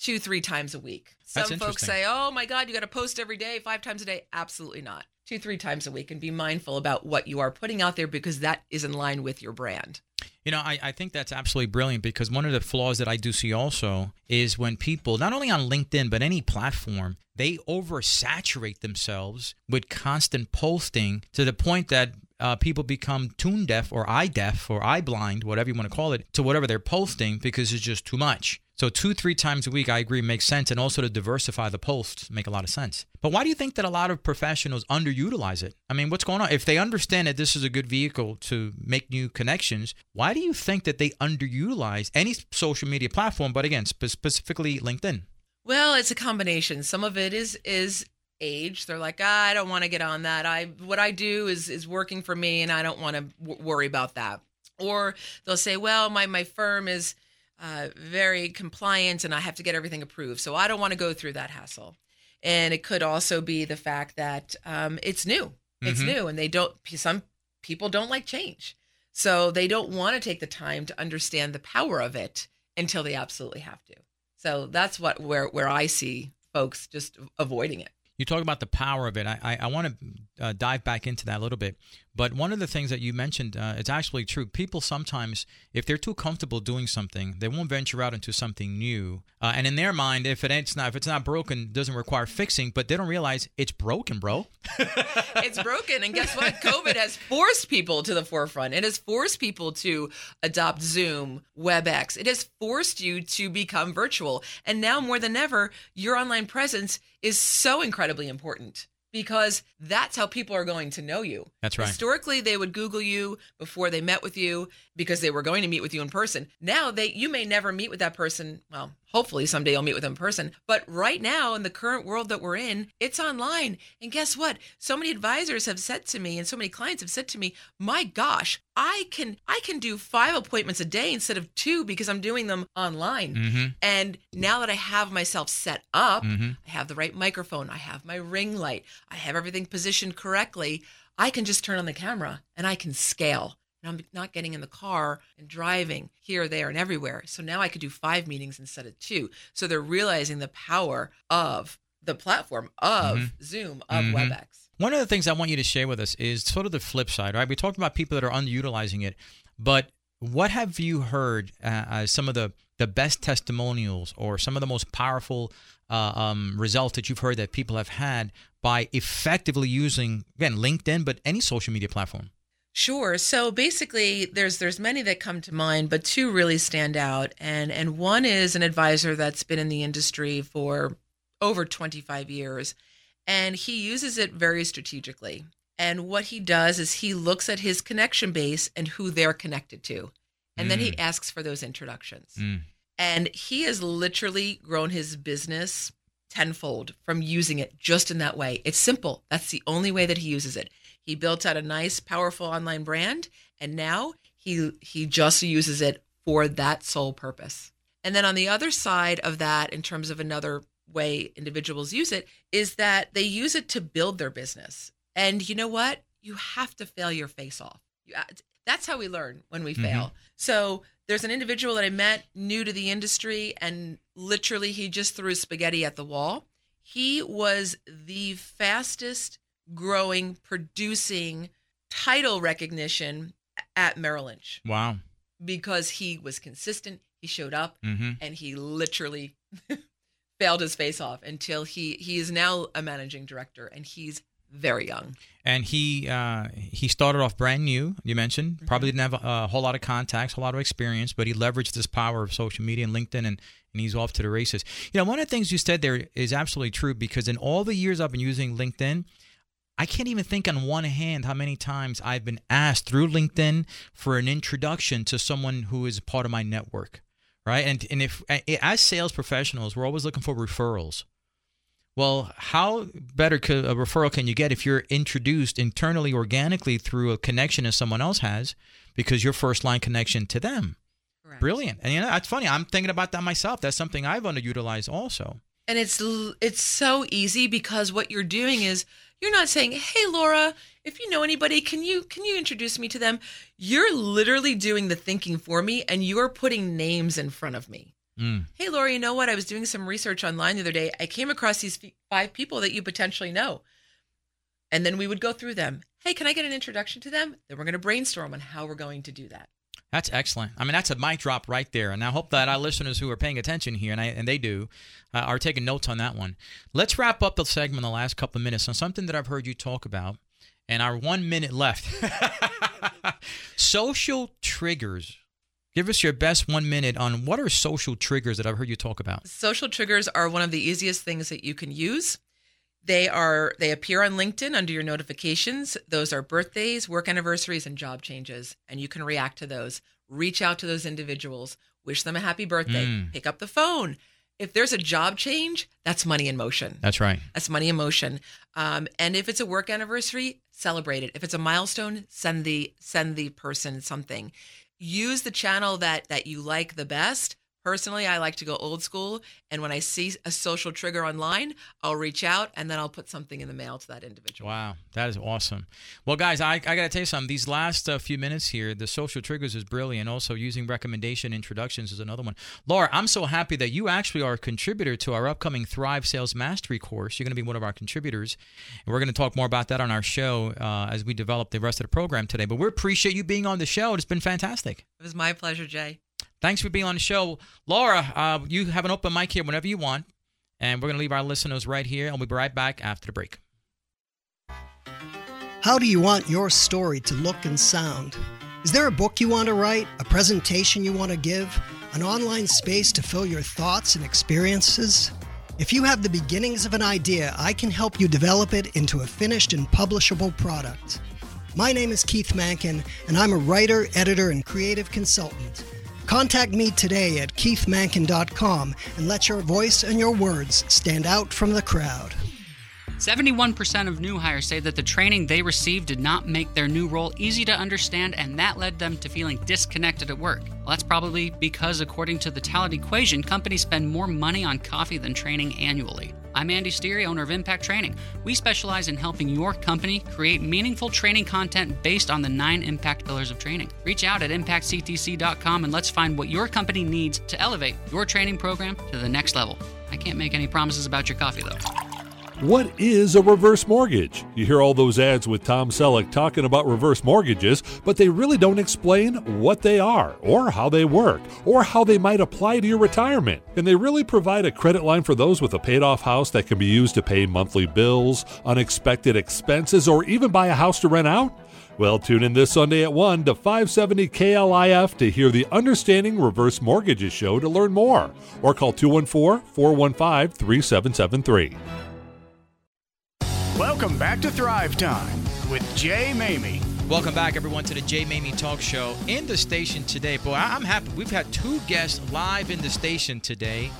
two, three times a week. Some folks say, "Oh my God, you got to post every day, five times a day." Absolutely not. Two, three times a week, and be mindful about what you are putting out there because that is in line with your brand. You know, I, I think that's absolutely brilliant because one of the flaws that I do see also is when people, not only on LinkedIn, but any platform, they oversaturate themselves with constant posting to the point that uh, people become tune deaf or eye deaf or eye blind, whatever you want to call it, to whatever they're posting because it's just too much. So two, three times a week, I agree, makes sense, and also to diversify the posts make a lot of sense. But why do you think that a lot of professionals underutilize it? I mean, what's going on? If they understand that this is a good vehicle to make new connections, why do you think that they underutilize any social media platform, but again, spe- specifically LinkedIn? Well, it's a combination. Some of it is is age. They're like, ah, I don't want to get on that. I what I do is is working for me, and I don't want to w- worry about that. Or they'll say, well, my my firm is uh, very compliant, and I have to get everything approved, so I don't want to go through that hassle. And it could also be the fact that um, it's new. It's Mhm. new, and they don't. Some people don't like change, so they don't want to take the time to understand the power of it until they absolutely have to. So that's what where where I see folks just avoiding it. You talk about the power of it. I, I, I want to uh, dive back into that a little bit. But one of the things that you mentioned, uh, it's actually true. People sometimes, if they're too comfortable doing something, they won't venture out into something new. Uh, and in their mind, if it ain't not, if it's not broken, doesn't require fixing. But they don't realize it's broken, bro. it's broken, and guess what? COVID has forced people to the forefront. It has forced people to adopt Zoom, WebEx. It has forced you to become virtual, and now more than ever, your online presence is so incredibly important because that's how people are going to know you. That's right. Historically, they would Google you before they met with you because they were going to meet with you in person. Now they you may never meet with that person. Well, hopefully someday you'll meet with them in person. But right now in the current world that we're in, it's online. And guess what? So many advisors have said to me and so many clients have said to me, "My gosh, I can I can do 5 appointments a day instead of 2 because I'm doing them online." Mm-hmm. And now that I have myself set up, Mhm. I have the right microphone, I have my ring light, I have everything positioned correctly, I can just turn on the camera and I can scale. And I'm not getting in the car and driving here, there, and everywhere. So now I could do five meetings instead of two. So they're realizing the power of the platform of Mhm. Zoom, of Mhm. WebEx. One of the things I want you to share with us is sort of the flip side, right? We talked about people that are underutilizing it, but what have you heard uh, as some of the the best testimonials or some of the most powerful uh, um, results that you've heard that people have had by effectively using again LinkedIn, but any social media platform? Sure. So basically there's there's many that come to mind, but two really stand out. And and one is an advisor that's been in the industry for over 25 years and he uses it very strategically. And what he does is he looks at his connection base and who they're connected to. And then he asks for those introductions. Mm. And he has literally grown his business tenfold from using it just in that way. It's simple. That's the only way that he uses it. He built out a nice, powerful online brand, and now he he just uses it for that sole purpose. And then on the other side of that, in terms of another way individuals use it, is that they use it to build their business. And you know what? You have to fail your face off. You, uh, that's how we learn when we fail. So there's an individual that I met new to the industry, and literally he just threw spaghetti at the wall. He was the fastest growing, producing title recognition at Merrill Lynch Wow. because he was consistent. He showed up Mhm. and he literally failed his face off until he he is now a managing director and he's very young. And he uh, he started off brand new. You mentioned Mm-hmm. probably didn't have a, a whole lot of contacts, a whole lot of experience, but he leveraged this power of social media and LinkedIn, and and he's off to the races. You know, one of the things you said there is absolutely true because in all the years I've been using LinkedIn. I can't even think on one hand how many times I've been asked through LinkedIn for an introduction to someone who is part of my network, right? And and if as sales professionals, we're always looking for referrals. Well, how better could a referral can you get if you're introduced internally, organically through a connection that someone else has, because your first line connection to them? Brilliant, and you know that's funny. I'm thinking about that myself. That's something I've underutilized also. And it's it's so easy because what you're doing is you're not saying, "Hey Laura, if you know anybody, can you can you introduce me to them?" You're literally doing the thinking for me and you're putting names in front of me. Mm. Hey Laura, you know what? I was doing some research online the other day. I came across these five people that you potentially know. And then we would go through them. Hey, can I get an introduction to them? Then we're going to brainstorm on how we're going to do that. That's excellent. I mean, that's a mic drop right there. And I hope that our listeners who are paying attention here, and, I, and they do, uh, are taking notes on that one. Let's wrap up the segment the last couple of minutes on something that I've heard you talk about. And our one minute left social triggers. Give us your best one minute on what are social triggers that I've heard you talk about. Social triggers are one of the easiest things that you can use. They are they appear on LinkedIn under your notifications. Those are birthdays, work anniversaries and job changes and you can react to those. Reach out to those individuals, wish them a happy birthday, Mm. pick up the phone. If there's a job change, that's money in motion. That's right. That's money in motion. Um, and if it's a work anniversary, celebrate it. If it's a milestone, send the send the person something. Use the channel that that you like the best, Personally, I like to go old school, and when I see a social trigger online, I'll reach out and then I'll put something in the mail to that individual. Wow, that is awesome. Well, guys, I, I got to tell you something. These last uh, few minutes here, the social triggers is brilliant. Also, using recommendation introductions is another one. Laura, I'm so happy that you actually are a contributor to our upcoming Thrive Sales Mastery course. You're going to be one of our contributors, and we're going to talk more about that on our show uh, as we develop the rest of the program today. But we appreciate you being on the show. It's been fantastic. It was my pleasure, Jay. Thanks for being on the show. Laura, uh, you have an open mic here whenever you want. And we're going to leave our listeners right here, and we'll be right back after the break. How do you want your story to look and sound? Is there a book you want to write, a presentation you want to give, an online space to fill your thoughts and experiences? If you have the beginnings of an idea, I can help you develop it into a finished and publishable product. My name is Keith Mankin, and I'm a writer, editor, and creative consultant. Contact me today at keithmankin.com and let your voice and your words stand out from the crowd. 71% of new hires say that the training they received did not make their new role easy to understand, and that led them to feeling disconnected at work. Well, that's probably because, according to the talent equation, companies spend more money on coffee than training annually. I'm Andy Steary, owner of Impact Training. We specialize in helping your company create meaningful training content based on the nine impact pillars of training. Reach out at impactctc.com and let's find what your company needs to elevate your training program to the next level. I can't make any promises about your coffee, though. What is a reverse mortgage? You hear all those ads with Tom Selleck talking about reverse mortgages, but they really don't explain what they are, or how they work, or how they might apply to your retirement. And they really provide a credit line for those with a paid off house that can be used to pay monthly bills, unexpected expenses, or even buy a house to rent out? Well, tune in this Sunday at 1 to 570 KLIF to hear the Understanding Reverse Mortgages show to learn more, or call 214 415 3773. Welcome back to Thrive Time with Jay Maymi. Welcome back, everyone, to the Jay Maymi Talk Show. In the station today, boy, I'm happy. We've had two guests live in the station today.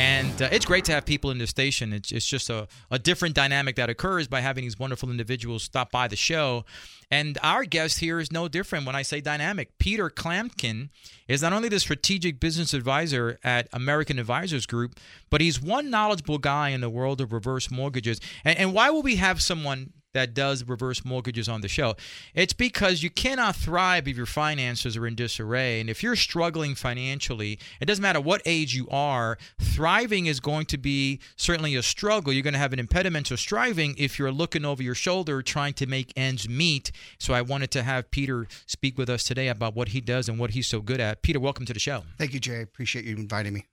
And uh, it's great to have people in the station. It's, it's just a, a different dynamic that occurs by having these wonderful individuals stop by the show. And our guest here is no different when I say dynamic. Peter Klamkin is not only the strategic business advisor at American Advisors Group, but he's one knowledgeable guy in the world of reverse mortgages. And, and why will we have someone that does reverse mortgages on the show. It's because you cannot thrive if your finances are in disarray. And if you're struggling financially, it doesn't matter what age you are, thriving is going to be certainly a struggle. You're going to have an impediment to striving if you're looking over your shoulder trying to make ends meet. So I wanted to have Peter speak with us today about what he does and what he's so good at. Peter, welcome to the show. Thank you, Jay. Appreciate you inviting me.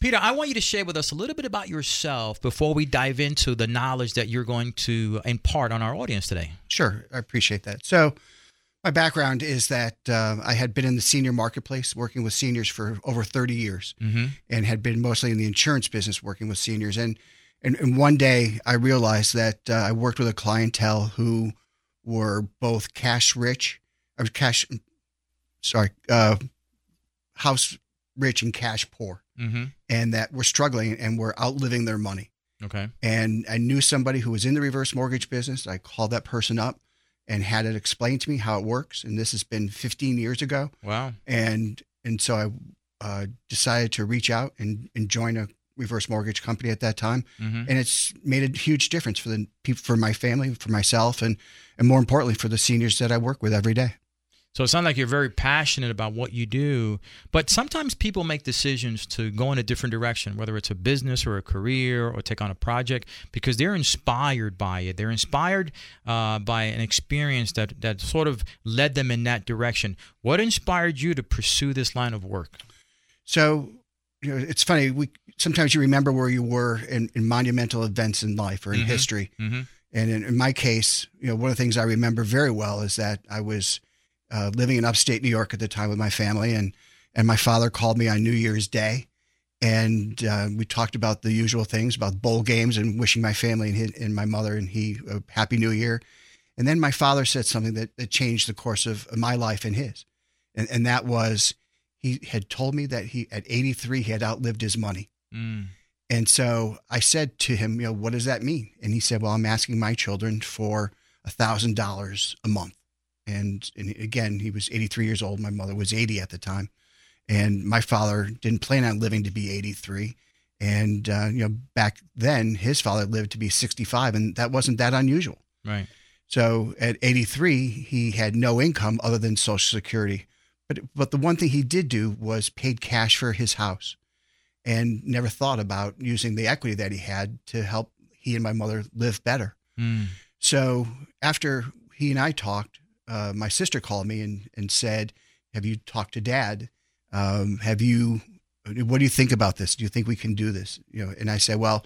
Peter, I want you to share with us a little bit about yourself before we dive into the knowledge that you're going to impart on our audience today. Sure, I appreciate that. So, my background is that uh, I had been in the senior marketplace working with seniors for over 30 years mm-hmm. and had been mostly in the insurance business working with seniors. And, and, and one day I realized that uh, I worked with a clientele who were both cash rich, or cash, sorry, uh, house rich and cash poor mm-hmm. and that were struggling and were outliving their money. Okay. And I knew somebody who was in the reverse mortgage business. I called that person up and had it explained to me how it works. And this has been 15 years ago. Wow. And and so I uh, decided to reach out and, and join a reverse mortgage company at that time. Mhm. And it's made a huge difference for the people, for my family, for myself, and and more importantly for the seniors that I work with every day. So it sounds like you're very passionate about what you do, but sometimes people make decisions to go in a different direction, whether it's a business or a career or take on a project, because they're inspired by it. They're inspired uh, by an experience that that sort of led them in that direction. What inspired you to pursue this line of work? So, you know, it's funny. We sometimes you remember where you were in, in monumental events in life or in Mhm. history. Mhm. And in, in my case, you know, one of the things I remember very well is that I was uh, living in upstate New York at the time with my family, and and my father called me on New Year's Day, and uh, we talked about the usual things about bowl games and wishing my family and, his, and my mother and he a happy New Year. And then my father said something that, that changed the course of my life and his, and and that was he had told me that he at 83 he had outlived his money. Mm. And so I said to him, you know, what does that mean? And he said, well, I'm asking my children for a thousand dollars a month. And, and again, he was 83 years old. My mother was 80 at the time. And my father didn't plan on living to be 83. And, uh, you know, back then, his father lived to be 65, and that wasn't that unusual. Right. So at 83, he had no income other than Social Security. But, but the one thing he did do was paid cash for his house and never thought about using the equity that he had to help he and my mother live better. Mm. So after he and I talked, uh, my sister called me and, and said, Have you talked to dad? Um, have you, what do you think about this? Do you think we can do this? You know, and I said, Well,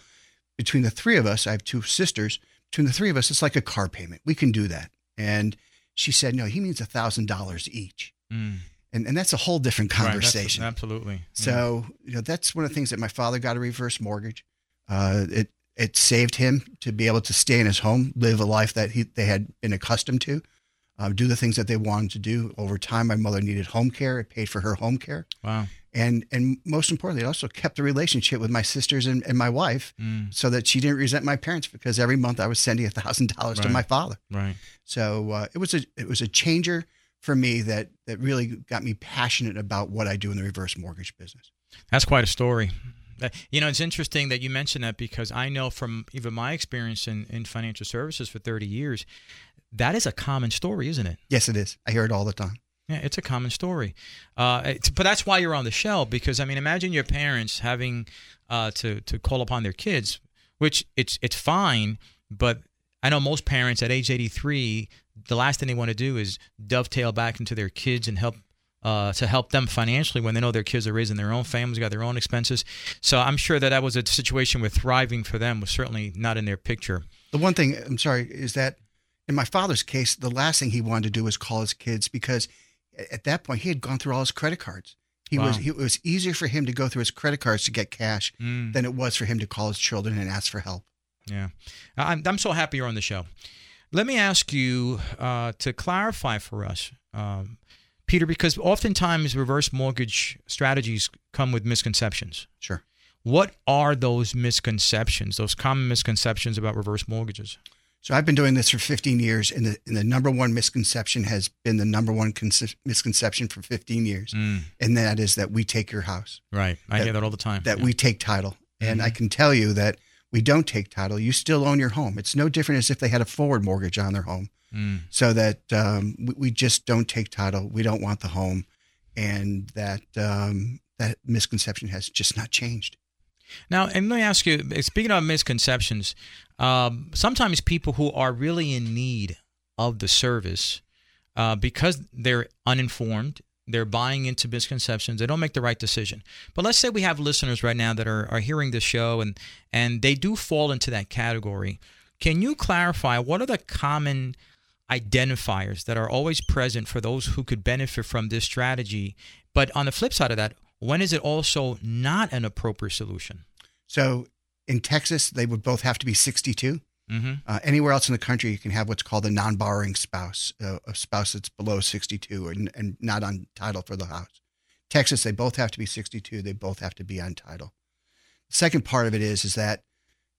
between the three of us, I have two sisters. Between the three of us, it's like a car payment. We can do that. And she said, No, he means a thousand dollars each. Mm. And, and that's a whole different Right, conversation. absolutely. So, you know, that's one of the things that my father got a reverse mortgage. Uh, it it saved him to be able to stay in his home, live a life that he they had been accustomed to, uh, do the things that they wanted to do. Over time, my mother needed home care. It paid for her home care. Wow. And and most importantly, it also kept the relationship with my sisters and, and my wife, Mm. so that she didn't resent my parents because every month I was sending a thousand dollars to my father. Right. So uh, it was a it was a changer for me that that really got me passionate about what I do in the reverse mortgage business. That's quite a story. Uh, You know, it's interesting that you mention that because I know from even my experience in, in financial services for 30 years, that is a common story, isn't it? Yes, it is. I hear it all the time. Yeah, it's a common story. Uh, it's, but that's why you're on the show because I mean, imagine your parents having uh, to to call upon their kids, which it's it's fine, but I know most parents at age 83, the last thing they want to do is dovetail back into their kids and help uh, to help them financially when they know their kids are raising their own families, got their own expenses. So I'm sure that that was a situation where thriving for them was certainly not in their picture. The one thing I'm sorry is that in my father's case, the last thing he wanted to do was call his kids because at that point he had gone through all his credit cards. He was Wow. he, it was easier for him to go through his credit cards to get cash Mm. than it was for him to call his children and ask for help. Yeah. I'm, I'm so happy you're on the show. Let me ask you uh, to clarify for us, um, Peter, because oftentimes reverse mortgage strategies come with misconceptions. Sure. What are those misconceptions, those common misconceptions about reverse mortgages? So I've been doing this for 15 years, and the, and the number one misconception has been the number one conce- misconception for 15 years, Mm. and that is that we take your house. Right. I hear that all the time. That Yeah. we take title, and Mhm. I can tell you that we don't take title. You still own your home. It's no different as if they had a forward mortgage on their home. Mm. So that um, we, we just don't take title. We don't want the home, and that um, that misconception has just not changed. Now, and let me ask you, speaking of misconceptions, um, sometimes people who are really in need of the service, uh, because they're uninformed, they're buying into misconceptions, they don't make the right decision. But let's say we have listeners right now that are, are hearing this show and, and they do fall into that category. Can you clarify what are the common identifiers that are always present for those who could benefit from this strategy? But on the flip side of that, when is it also not an appropriate solution? So in Texas, they would both have to be 62. Mm-hmm. Uh, anywhere else in the country, you can have what's called a non-borrowing spouse, uh, a spouse that's below 62 and, and not on title for the house. Texas, they both have to be 62. They both have to be on title. The second part of it is is that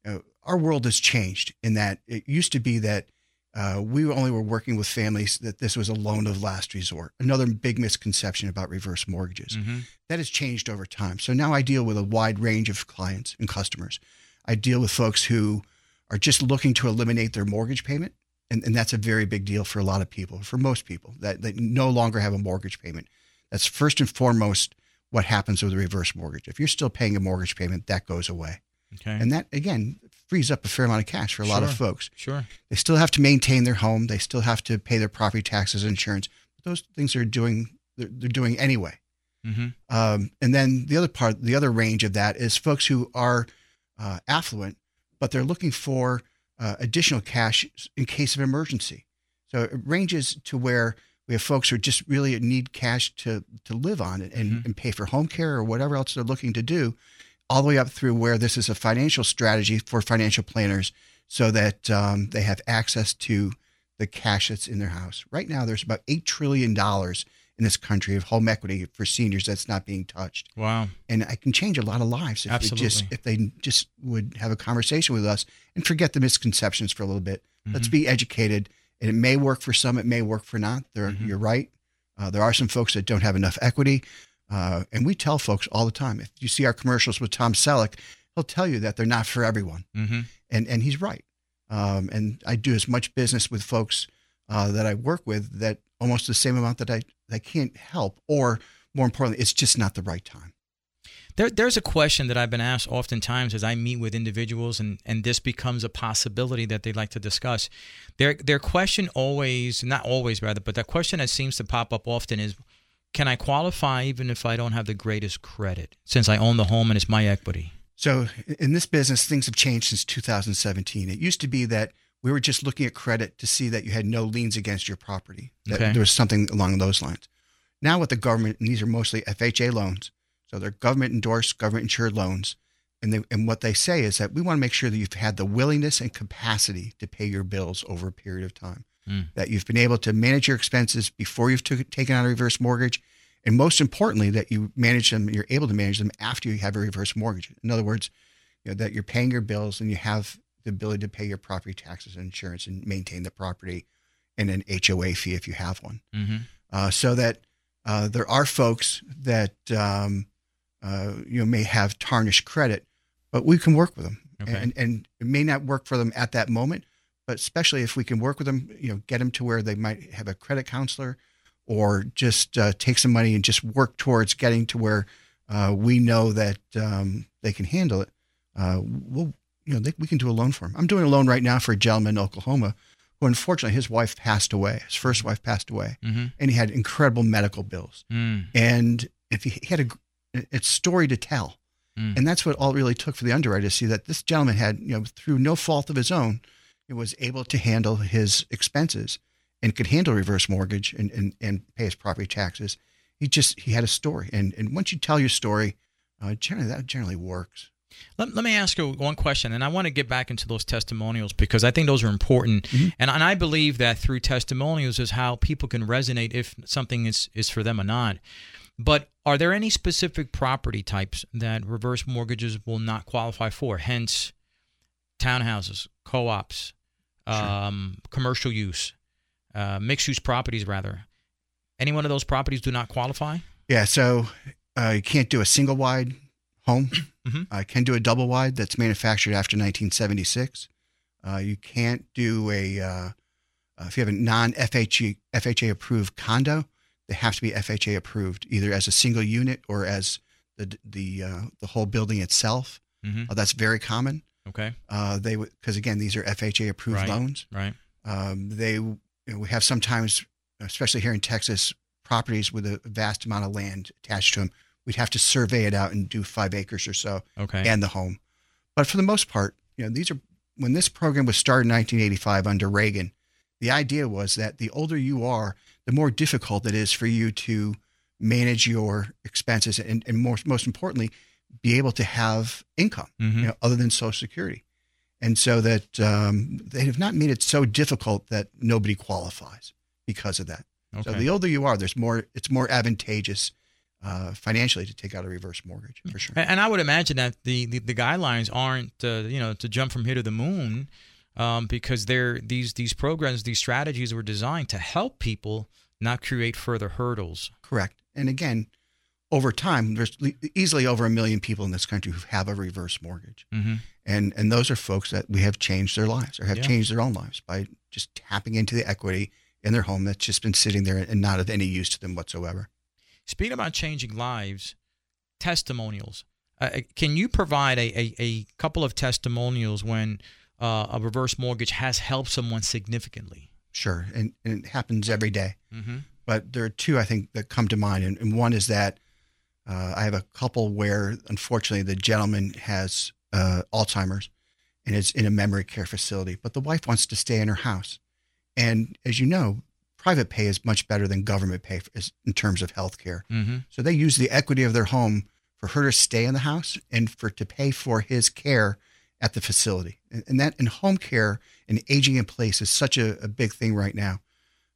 uh, our world has changed in that it used to be that uh, we only were working with families that this was a loan of last resort. Another big misconception about reverse mortgages. Mm-hmm. That has changed over time. So now I deal with a wide range of clients and customers. I deal with folks who are just looking to eliminate their mortgage payment. And, and that's a very big deal for a lot of people, for most people, that they no longer have a mortgage payment. That's first and foremost what happens with a reverse mortgage. If you're still paying a mortgage payment, that goes away. Okay. And that, again, frees up a fair amount of cash for a lot of folks. Sure. They still have to maintain their home. They still have to pay their property taxes, insurance. But those things are doing they're, they're doing anyway. Mm-hmm. Um, and then the other part, the other range of that is folks who are uh, affluent, but they're looking for uh, additional cash in case of emergency. So it ranges to where we have folks who just really need cash to to live on and, and, and pay for home care or whatever else they're looking to do, all the way up through where this is a financial strategy for financial planners so that um, they have access to the cash that's in their house. Right now, there's about $8 trillion in this country of home equity for seniors that's not being touched. Wow. And I can change a lot of lives if they just if they just would have a conversation with us and forget the misconceptions for a little bit. Let's Mhm. be educated. And it may work for some, it may work for not. There, Mm-hmm. you're right. Uh, there are some folks that don't have enough equity. Uh, and we tell folks all the time if you see our commercials with Tom Selleck, he'll tell you that they're not for everyone. Mm-hmm. And, and he's right. Um, and I do as much business with folks uh, that I work with that almost the same amount that I, I can't help, or more importantly, it's just not the right time. There, there's a question that I've been asked oftentimes as I meet with individuals, and, and this becomes a possibility that they'd like to discuss. Their their question always, not always rather, but that question that seems to pop up often is, can I qualify even if I don't have the greatest credit, since I own the home and it's my equity? So in this business, things have changed since 2017. It used to be that we were just looking at credit to see that you had no liens against your property. That Okay. there was something along those lines. Now with the government, and these are mostly FHA loans, so they're government endorsed, government insured loans. And, they, and what they say is that we want to make sure that you've had the willingness and capacity to pay your bills over a period of time. Mm. That you've been able to manage your expenses before you've took, taken out a reverse mortgage, and most importantly, that you manage them. You're able to manage them after you have a reverse mortgage. In other words, you know, that you're paying your bills and you have the ability to pay your property taxes and insurance and maintain the property and an HOA fee if you have one. Mm-hmm. Uh, so that uh, there are folks that um, uh, you know may have tarnished credit, but we can work with them, Okay. and, and it may not work for them at that moment, but especially if we can work with them, you know, get them to where they might have a credit counselor, or just uh, take some money and just work towards getting to where uh, we know that um, they can handle it. Uh, we'll, you know, they, we can do a loan for him. I'm doing a loan right now for a gentleman in Oklahoma who, unfortunately, his wife passed away. His first wife passed away, Mhm. and he had incredible medical bills. Mm. And if he, he had a, it's story to tell, Mm. and that's what all it really took for the underwriter to see that this gentleman had, you know, through no fault of his own, he was able to handle his expenses and could handle reverse mortgage and, and, and pay his property taxes. He just he had a story, and and once you tell your story, uh, generally that generally works. Let, let me ask you one question, and I want to get back into those testimonials because I think those are important. Mm-hmm. And, and I believe that through testimonials is how people can resonate if something is, is for them or not. But are there any specific property types that reverse mortgages will not qualify for? Hence, townhouses, co ops, um, commercial use, uh, mixed use properties, rather. Any one of those properties do not qualify? Yeah, so uh, you can't do a single wide home. Mhm. I can do a double wide that's manufactured after 1976. Uh, you can't do a uh, uh, if you have a non FHA FHA approved condo, they have to be FHA approved either as a single unit or as the the uh, the whole building itself. Mhm. Uh, that's very common. Okay. Uh, they because again these are FHA approved Right, loans. right. Um, they you know, we have sometimes, especially here in Texas, properties with a vast amount of land attached to them. We'd have to survey it out and do five acres or so, Okay. and the home. But for the most part, you know, these are when this program was started in 1985 under Reagan. The idea was that the older you are, the more difficult it is for you to manage your expenses, and, and more, most importantly, be able to have income, Mhm. you know, other than Social Security. And so that um, they have not made it so difficult that nobody qualifies because of that. So the older you are, there's more. It's more advantageous uh, financially to take out a reverse mortgage for sure. And, and I would imagine that the, the, the guidelines aren't, uh, you know, to jump from here to the moon, um, because they're these these programs, these strategies were designed to help people, not create further hurdles. Correct. And again, over time, there's easily over a million people in this country who have a reverse mortgage, Mhm. and and those are folks that we have changed their lives or have Yeah. changed their own lives by just tapping into the equity in their home that's just been sitting there and not of any use to them whatsoever. Speaking about changing lives, testimonials. Uh, can you provide a, a, a couple of testimonials when uh, a reverse mortgage has helped someone significantly? Sure, and, and it happens every day. Mhm. But there are two I think that come to mind, and, and one is that uh, I have a couple where unfortunately the gentleman has uh, Alzheimer's and is in a memory care facility, but the wife wants to stay in her house. And as you know, private pay is much better than government pay for, is- in terms of health care. Mhm. So they use the equity of their home for her to stay in the house and for to pay for his care at the facility. And, and that and home care and aging in place is such a, a big thing right now.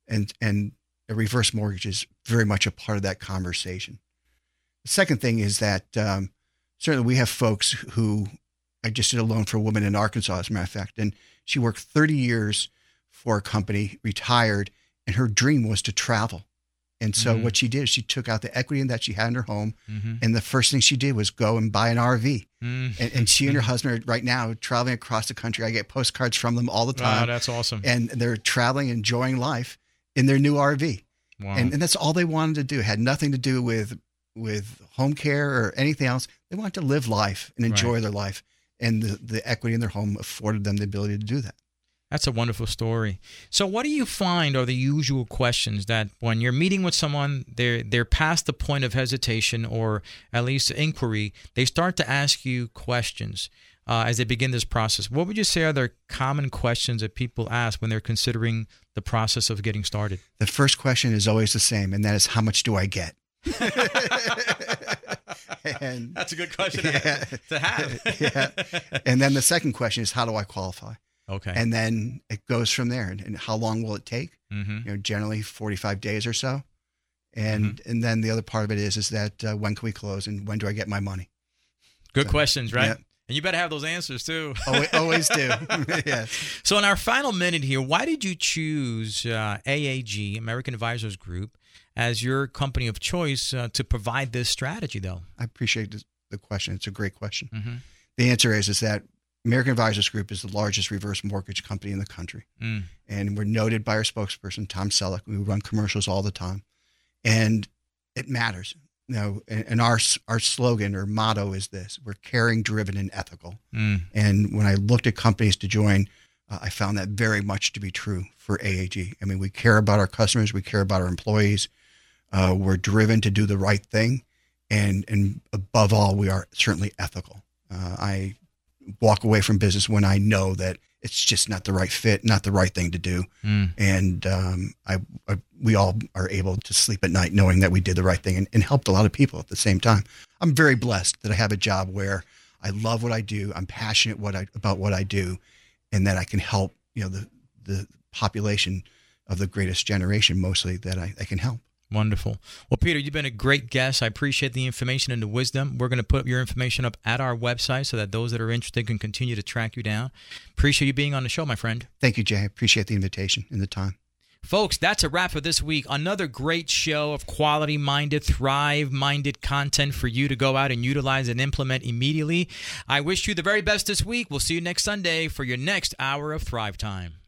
And and a reverse mortgage is very much a part of that conversation. The second thing is that um, certainly we have folks who I just did a loan for a woman in Arkansas, as a matter of fact, and she worked 30 years for a company, retired, and her dream was to travel And so Mhm. what she did she took out the equity that she had in her home, Mhm. and the first thing she did was go and buy an RV. Mm. And, and she and her husband are right now traveling across the country. I get postcards from them all the Wow, time. that's awesome. And they're traveling, enjoying life in their new RV. Wow. And, and that's all they wanted to do. It had nothing to do with with home care or anything else. They wanted to live life and enjoy Right. their life. And the, the equity in their home afforded them the ability to do that. That's a wonderful story. So, what do you find are the usual questions that when you're meeting with someone, they're they're past the point of hesitation or at least inquiry, they start to ask you questions uh, as they begin this process. What would you say are the common questions that people ask when they're considering the process of getting started? The first question is always the same, and that is, how much do I get? and That's a good question yeah, to have. yeah. And then the second question is, how do I qualify? Okay. And then it goes from there. And, and how long will it take? Mhm. You know, generally 45 days or so. And Mm-hmm. and then the other part of it is is that uh, when can we close and when do I get my money? Good questions, right? yeah. And you better have those answers too. Always, always do. yes. So, in our final minute here, why did you choose uh, AAG, American Advisors Group, as your company of choice uh, to provide this strategy, though? I appreciate the, the question. It's a great question. Mhm. The answer is is that American Advisors Group is the largest reverse mortgage company in the country, Mm. and we're noted by our spokesperson Tom Selleck. We run commercials all the time, and it matters. You know, and, and our our slogan or motto is this: We're caring, driven, and ethical. Mm. And when I looked at companies to join, uh, I found that very much to be true for AAG. I mean, we care about our customers, we care about our employees, uh, we're driven to do the right thing, and and above all, we are certainly ethical. Uh, I walk away from business when I know that it's just not the right fit, not the right thing to do, Mm. and um, I, I we all are able to sleep at night knowing that we did the right thing and, and helped a lot of people at the same time. I'm very blessed that I have a job where I love what I do. I'm passionate what I about what I do, and that I can help you know the the population of the greatest generation mostly that I, I can help. Wonderful. Well, Peter, you've been a great guest. I appreciate the information and the wisdom. We're going to put your information up at our website so that those that are interested can continue to track you down. Appreciate you being on the show, my friend. Thank you, Jay. Appreciate the invitation and the time. Folks, that's a wrap for this week. Another great show of quality minded, thrive minded content for you to go out and utilize and implement immediately. I wish you the very best this week. We'll see you next Sunday for your next hour of Thrive Time.